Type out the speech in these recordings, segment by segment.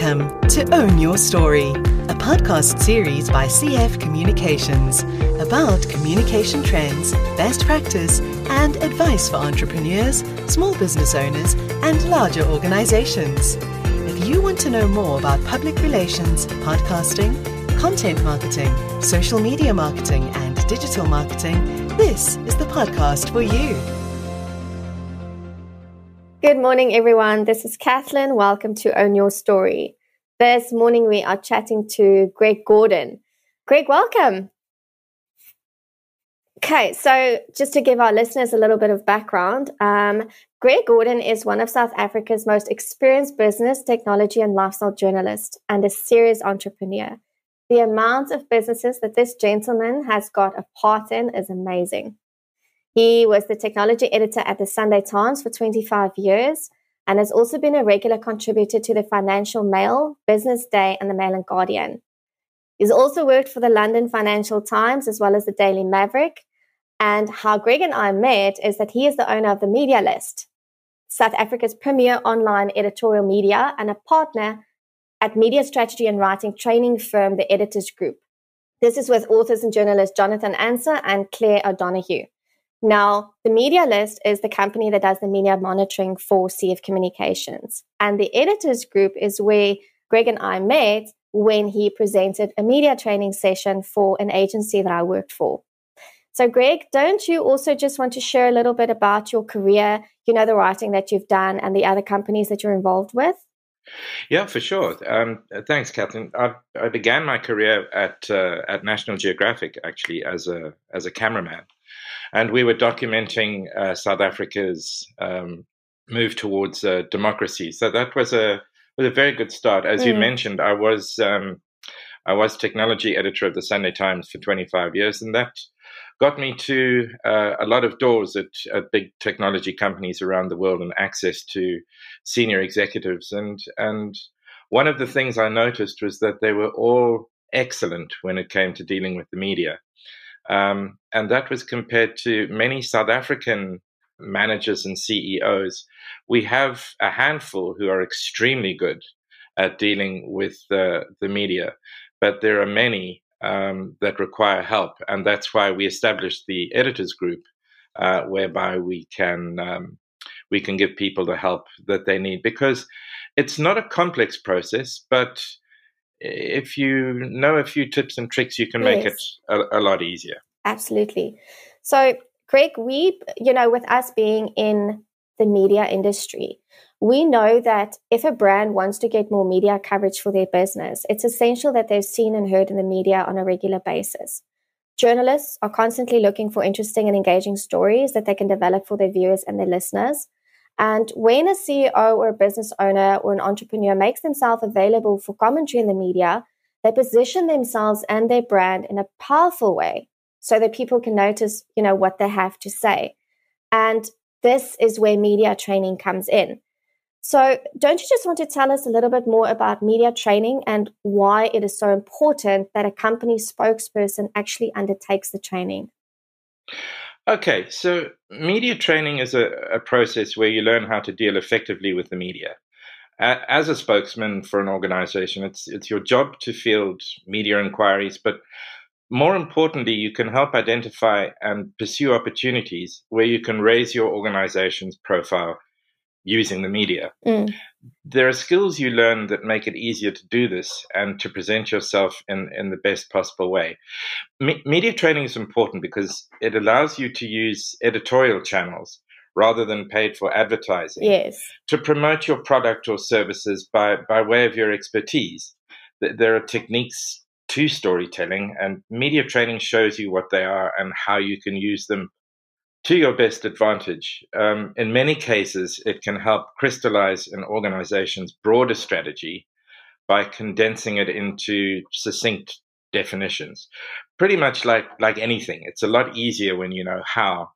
Welcome to Own Your Story, a podcast series by CF Communications about communication trends, best practice, and advice for entrepreneurs, small business owners, and larger organizations. If you want to know more about public relations, podcasting, content marketing, social media marketing, and digital marketing, this is the podcast for you. Good morning, everyone. This is Cathlen. Welcome to Own Your Story. This morning we are chatting to Greg Gordon. Greg, welcome. Okay, so just to give our listeners a little bit of background, um, Greg Gordon is one of South Africa's most experienced business, technology, and lifestyle journalists and a serious entrepreneur. The amount of businesses that this gentleman has got a part in is amazing. He was the technology editor at the Sunday Times for 25 years and has also been a regular contributor to the Financial Mail, Business Day, and the Mail and Guardian. He's also worked for the London Financial Times as well as the Daily Maverick. And how Greg and I met is that he is the owner of the Media List, South Africa's premier online editorial media and a partner at media strategy and writing training firm, the Editors Group. This is with authors and journalists Jonathan Ancer and Claire O'Donoghue. Now, the media list is the company that does the media monitoring for CF Communications. And the editors group is where Greg and I met when he presented a media training session for an agency that I worked for. So, Greg, don't you also just want to share a little bit about your career, you know, the writing that you've done and the other companies that you're involved with? Yeah, for sure. Um, thanks, Catherine. I, I, began my career at uh, at National Geographic actually as a as a cameraman and we were documenting uh, South Africa's um, move towards uh, democracy. So that was a was a very good start. As mm. you mentioned, I was um, I was technology editor of the Sunday Times for 25 years, and that got me to uh, a lot of doors at, at, big technology companies around the world and access to senior executives. And and one of the things I noticed was that they were all excellent when it came to dealing with the media. Um, and that was compared to many South African managers and CEOs. We have a handful who are extremely good at dealing with the, media, but there are many um, that require help. And that's why we established the editors group, uh, whereby we can um, we can give people the help that they need because it's not a complex process, but if you know a few tips and tricks, you can make yes. it a, a, lot easier. Absolutely. So, Greg, we, you know, with us being in the media industry, we know that if a brand wants to get more media coverage for their business, it's essential that they're seen and heard in the media on a regular basis. Journalists are constantly looking for interesting and engaging stories that they can develop for their viewers and their listeners. And when a CEO or a business owner or an entrepreneur makes themselves available for commentary in the media, they position themselves and their brand in a powerful way so that people can notice, you know, what they have to say. And this is where media training comes in. So, don't you just want to tell us a little bit more about media training and why it is so important that a company spokesperson actually undertakes the training? Okay, so media training is a, a, process where you learn how to deal effectively with the media. As a spokesman for an organization, it's it's your job to field media inquiries, but more importantly, you can help identify and pursue opportunities where you can raise your organization's profile using the media. Mm. There are skills you learn that make it easier to do this and to present yourself in, in the best possible way. Me- media training is important because it allows you to use editorial channels rather than paid for advertising yes. to promote your product or services by, by way of your expertise. There are techniques to storytelling, and media training shows you what they are and how you can use them to your best advantage. Um, in many cases, it can help crystallize an organization's broader strategy by condensing it into succinct definitions. Pretty much like like anything, it's a lot easier when you know how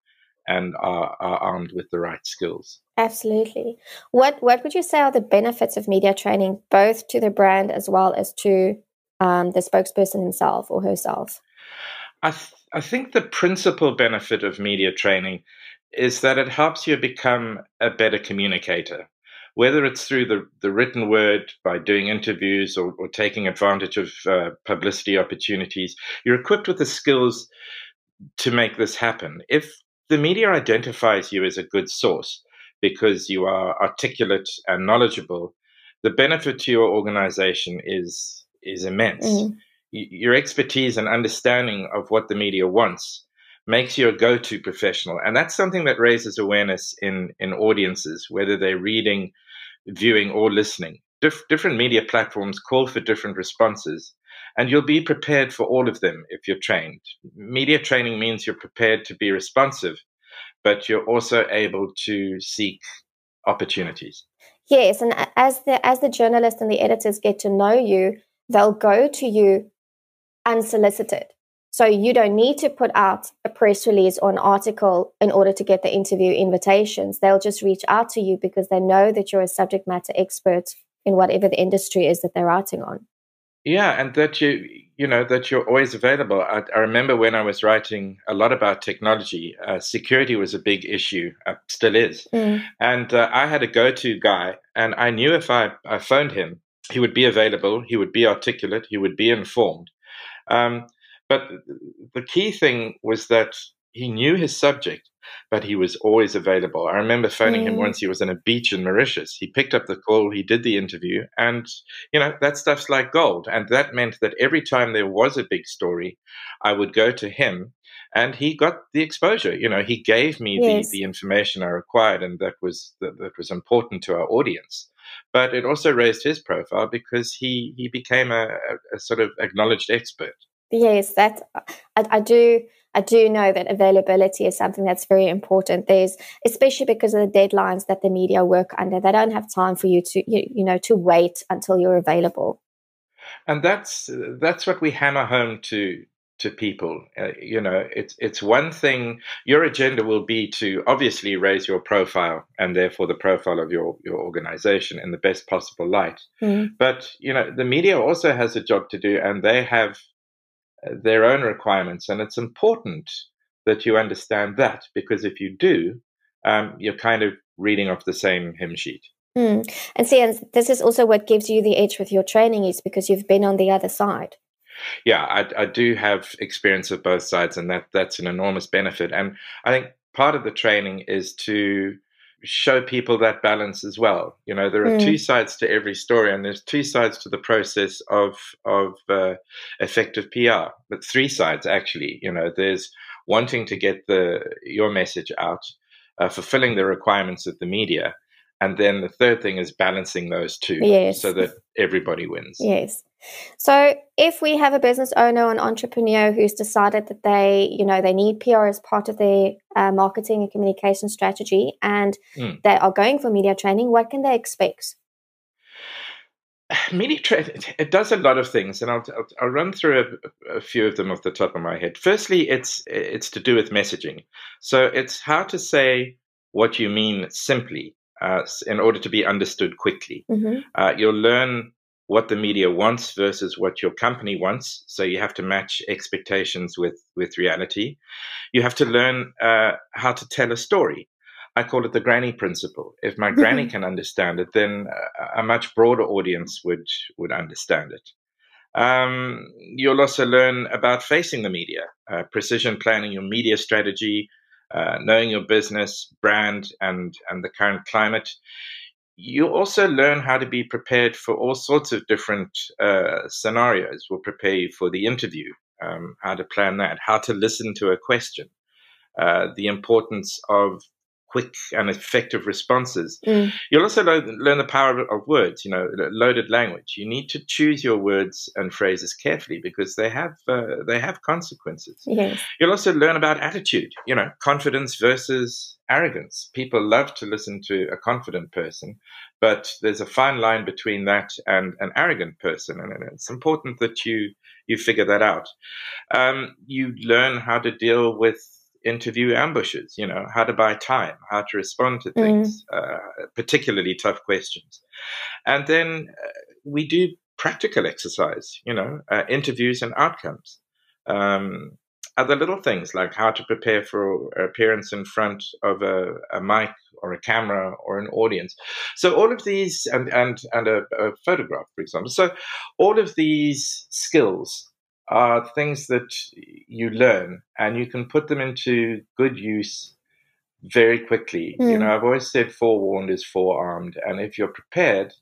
and are, are armed with the right skills. Absolutely. What what would you say are the benefits of media training, both to the brand as well as to um, the spokesperson himself or herself? I, th- I think the principal benefit of media training is that it helps you become a better communicator. whether it's through the, the written word by doing interviews or, or taking advantage of uh, publicity opportunities, you're equipped with the skills to make this happen. If the media identifies you as a good source because you are articulate and knowledgeable, the benefit to your organization is is immense. Mm. Your expertise and understanding of what the media wants makes you a go-to professional, and that's something that raises awareness in in audiences, whether they're reading, viewing, or listening. Dif- different media platforms call for different responses, and you'll be prepared for all of them if you're trained. Media training means you're prepared to be responsive, but you're also able to seek opportunities. Yes, and as the as the journalists and the editors get to know you, they'll go to you unsolicited. So you don't need to put out a press release or an article in order to get the interview invitations. They'll just reach out to you because they know that you're a subject matter expert in whatever the industry is that they're writing on. Yeah, and that you you know that you're always available. I, I remember when I was writing a lot about technology, uh, security was a big issue, uh, still is. Mm. And uh, I had a go-to guy, and I knew if I, I phoned him, he would be available, he would be articulate, he would be informed. Um, but the key thing was that he knew his subject but he was always available. I remember phoning mm. him once. He was on a beach in Mauritius. He picked up the call, he did the interview, and you know that stuff's like gold. And that meant that every time there was a big story, I would go to him, and he got the exposure. You know, he gave me yes. the, the information I required, and that was that, that was important to our audience. But it also raised his profile because he he became a, a, sort of acknowledged expert. Yes, that I, I do. I do know that availability is something that's very important. There's, especially because of the deadlines that the media work under, they don't have time for you to, you, you know, to wait until you're available. And that's that's what we hammer home to to people. Uh, you know, it's it's one thing. Your agenda will be to obviously raise your profile and therefore the profile of your your organization in the best possible light. Mm. But you know, the media also has a job to do, and they have their own requirements. And it's important that you understand that because if you do, um, you're kind of reading off the same hymn sheet. Mm. And see, and this is also what gives you the edge with your training is because you've been on the other side. Yeah, I, I do have experience of both sides, and that that's an enormous benefit. And I think part of the training is to show people that balance as well. You know, there are mm. two sides to every story, and there's two sides to the process of of uh, effective PR, but three sides actually. You know, there's wanting to get the your message out, uh, fulfilling the requirements of the media, and then the third thing is balancing those two, yes. so that everybody wins. Yes. So if we have a business owner or an entrepreneur who's decided that they, you know, they need PR as part of their uh, marketing and communication strategy and mm. they are going for media training, what can they expect? Media training, it does a lot of things, and I'll, I'll, I'll run through a, a, few of them off the top of my head. Firstly, it's it's to do with messaging. So it's how to say what you mean simply uh, in order to be understood quickly. Mm-hmm. Uh, you'll learn what the media wants versus what your company wants. So you have to match expectations with with reality. You have to learn uh, how to tell a story. I call it the granny principle. If my granny can understand it, then a much broader audience would would understand it. Um, you'll also learn about facing the media, uh, precision planning your media strategy, uh, knowing your business, brand, and and the current climate you also learn how to be prepared for all sorts of different uh, scenarios. We'll prepare you for the interview, um, how to plan that, how to listen to a question, uh, the importance of quick and effective responses. Mm. You'll also learn, learn the power of, of, words, you know, loaded language. You need to choose your words and phrases carefully because they have uh, they have consequences. Yes. You'll also learn about attitude, you know, confidence versus arrogance. People love to listen to a confident person, but there's a fine line between that and an arrogant person, and it's important that you you figure that out. Um, you learn how to deal with interview ambushes, you know, how to buy time, how to respond to things, mm. uh, particularly tough questions. And then uh, we do practical exercise, you know, uh, interviews and outcomes. Um, other little things like how to prepare for appearance in front of a, a, mic or a camera or an audience. So all of these, and and and a, a photograph, for example. So all of these skills are things that you learn, and you can put them into good use very quickly. Mm. You hmm. know, I've always said forewarned is forearmed, and if you're prepared,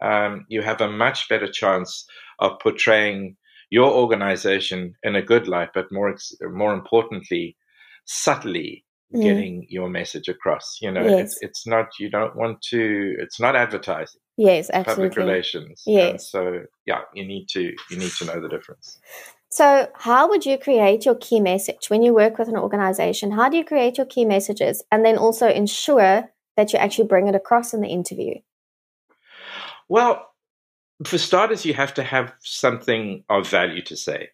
um, you have a much better chance of portraying your organization in a good light, but more more importantly, subtly mm. getting your message across. You know, yes. it's it's not you don't want to. It's not advertising. Yes, absolutely. Public relations. Yes. And so yeah, you need to you need to know the difference. So, how would you create your key message when you work with an organization? How do you create your key messages and then also ensure that you actually bring it across in the interview? Well, for starters, you have to have something of value to say,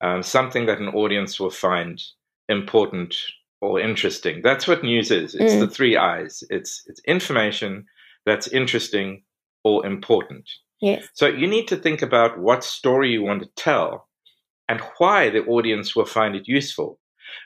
um, something that an audience will find important or interesting. That's what news is. It's mm. the three I's. It's it's information that's interesting or important. Yes. So you need to think about what story you want to tell and why the audience will find it useful.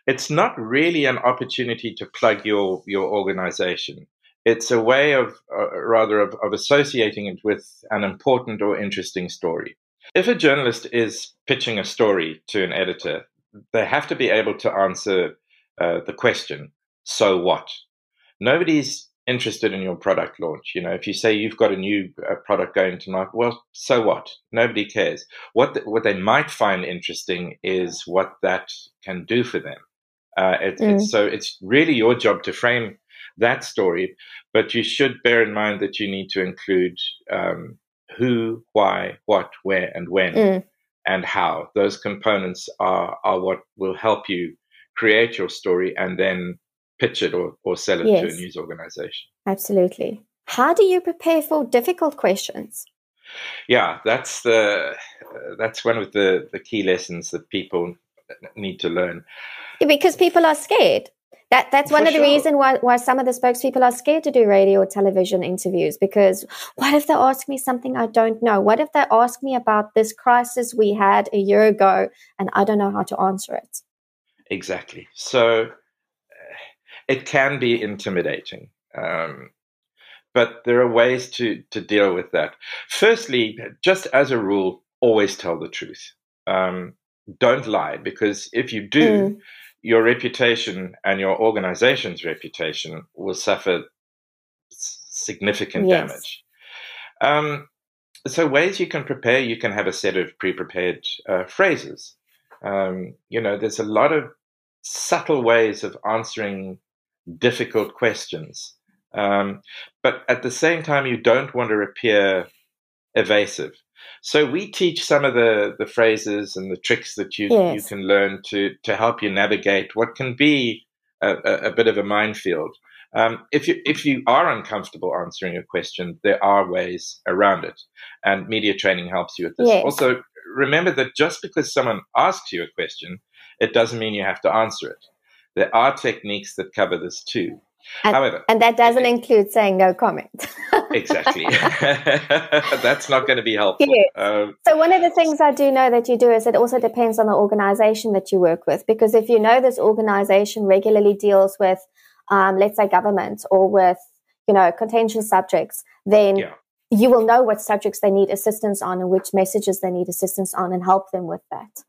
It's not really an opportunity to plug your your organization it's a way of uh, rather of, of associating it with an important or interesting story. If a journalist is pitching a story to an editor, they have to be able to answer uh, the question, so what? Nobody's interested in your product launch. You know, if you say you've got a new uh, product going to market, well, so what? Nobody cares. What the, what they might find interesting is what that can do for them. Uh, it, mm. it's, so it's really your job to frame that story. But you should bear in mind that you need to include um, who, why, what, where, and when, mm. and how. Those components are, are what will help you create your story and then pitch it or, or sell it yes. to a news organization. Absolutely. How do you prepare for difficult questions? Yeah, that's the uh, that's one of the the key lessons that people need to learn. Because people are scared. That that's one For of the sure. reasons why why some of the spokespeople are scared to do radio or television interviews because what if they ask me something I don't know? What if they ask me about this crisis we had a year ago and I don't know how to answer it? Exactly. So it can be intimidating. Um, but there are ways to, to deal with that. Firstly, just as a rule, always tell the truth. Um, don't lie because if you do, mm your reputation and your organization's reputation will suffer significant yes. damage. Um, so, ways you can prepare, you can have a set of pre prepared uh, phrases. Um, you know, there's a lot of subtle ways of answering difficult questions. Um, but at the same time, you don't want to appear evasive. So we teach some of the, the phrases and the tricks that you yes. you can learn to to help you navigate what can be a, a, a bit of a minefield. Um, if you if you are uncomfortable answering a question, there are ways around it, and media training helps you with this. Yes. Also, remember that just because someone asks you a question, it doesn't mean you have to answer it. There are techniques that cover this too. And, However, and that doesn't include saying no comment. exactly. That's not going to be helpful. Yes. Um, so, one of the things I do know that you do is it also depends on the organization that you work with. Because if you know this organization regularly deals with, um, let's say, government or with, you know, contentious subjects, then yeah. you will know what subjects they need assistance on and which messages they need assistance on and help them with that.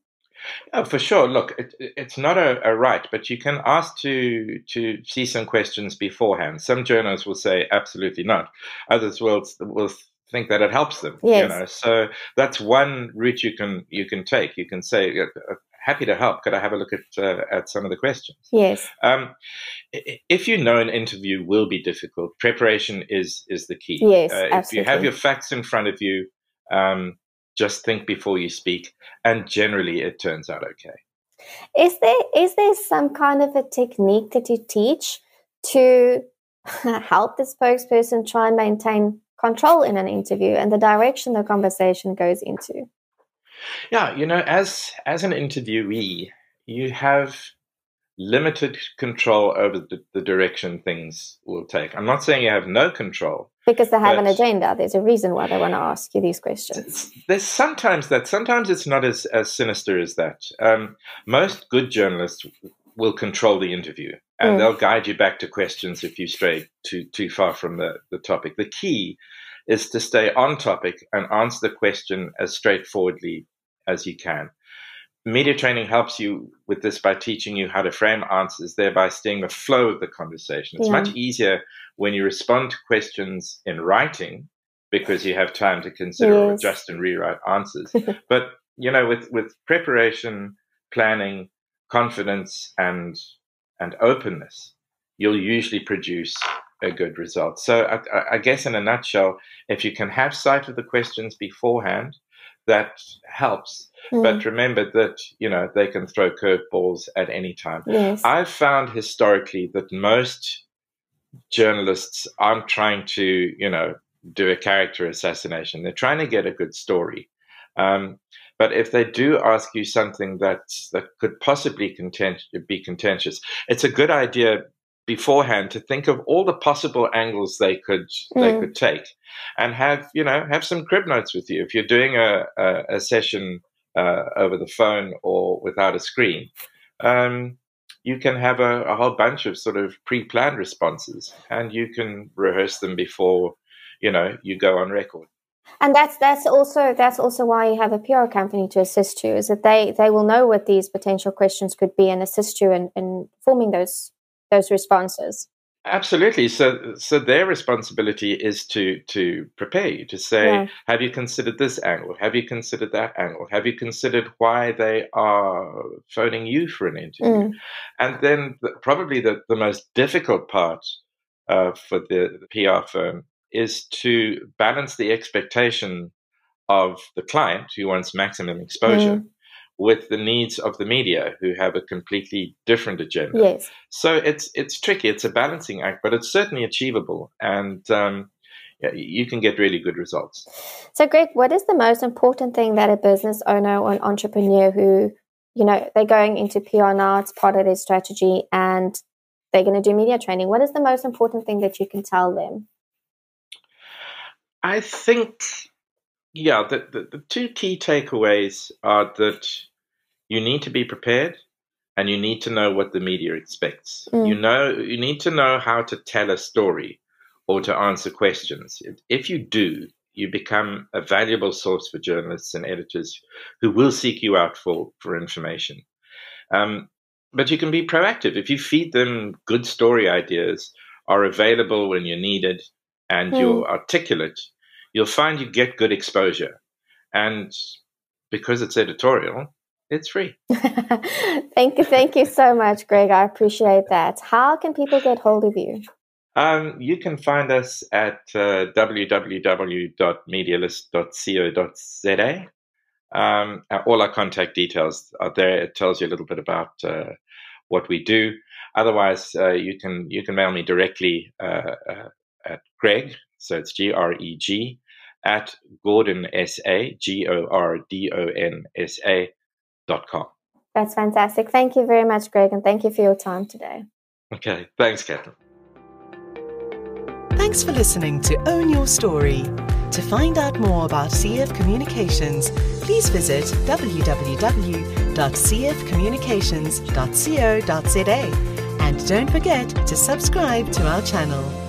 Oh, for sure. Look, it, it's not a, a, right, but you can ask to to see some questions beforehand. Some journalists will say absolutely not. Others will will think that it helps them. Yes. You know, so that's one route you can you can take. You can say, uh, "Happy to help. Could I have a look at uh, at some of the questions?" Yes. Um, if you know an interview will be difficult, preparation is is the key. Yes, uh, If you have your facts in front of you. Um, just think before you speak and generally it turns out okay. Is there is there some kind of a technique that you teach to help the spokesperson try and maintain control in an interview and the direction the conversation goes into? Yeah you know as as an interviewee you have limited control over the, the, direction things will take. I'm not saying you have no control. Because they have an agenda. There's a reason why they want to ask you these questions. There's sometimes that. Sometimes it's not as, as sinister as that. Um, most good journalists will control the interview and mm. they'll guide you back to questions if you stray too, too far from the, the topic. The key is to stay on topic and answer the question as straightforwardly as you can media training helps you with this by teaching you how to frame answers, thereby staying the flow of the conversation. It's yeah. much easier when you respond to questions in writing because you have time to consider yes. or adjust and rewrite answers. but you know, with with preparation, planning, confidence, and and openness, you'll usually produce a good result. So, I, I guess in a nutshell, if you can have sight of the questions beforehand, that helps. Mm. But remember that, you know, they can throw curveballs at any time. Yes. I've found historically that most journalists aren't trying to, you know, do a character assassination. They're trying to get a good story. Um, but if they do ask you something that that could possibly content, be contentious, it's a good idea beforehand to think of all the possible angles they could mm. they could take, and have you know have some crib notes with you if you're doing a a, a session uh, over the phone or without a screen. Um, you can have a, a, whole bunch of sort of pre-planned responses, and you can rehearse them before you know you go on record and that's that's also that's also why you have a PR company to assist you is that they they will know what these potential questions could be and assist you in, in forming those those responses. Absolutely. So, so their responsibility is to to prepare you to say, yeah. have you considered this angle? Have you considered that angle? Have you considered why they are phoning you for an interview? Mm. And then the, probably the, the most difficult part uh, for the, the PR firm is to balance the expectation of the client who wants maximum exposure. Mm with the needs of the media who have a completely different agenda. Yes. So it's it's tricky. It's a balancing act, but it's certainly achievable, and um, yeah, you can get really good results. So, Greg, what is the most important thing that a business owner or an entrepreneur who you know they're going into PR now, it's part of their strategy, and they're going to do media training. What is the most important thing that you can tell them? I think yeah, the, the, the, two key takeaways are that you need to be prepared and you need to know what the media expects. Mm. You know, you need to know how to tell a story or to answer questions. If you do, you become a valuable source for journalists and editors who will seek you out for, for information. Um, but you can be proactive. If you feed them good story ideas, are available when you're needed, and mm. you're articulate, you'll find you get good exposure. And because it's editorial, it's free. thank you. Thank you so much, Greg. I appreciate that. How can people get hold of you? Um, you can find us at uh, www.medialist.co.za. Um, all our contact details are there. It tells you a little bit about uh, what we do. Otherwise, uh, you can you can mail me directly uh, uh, at Greg. So it's G R E G at Gordon S-A, G-O-R-D-O-N-S-A dot com. That's fantastic. Thank you very much, Greg, and thank you for your time today. Okay. Thanks, Catherine. Thanks for listening to Own Your Story. To find out more about CF Communications, please visit www.cfcommunications.co.za and don't forget to subscribe to our channel.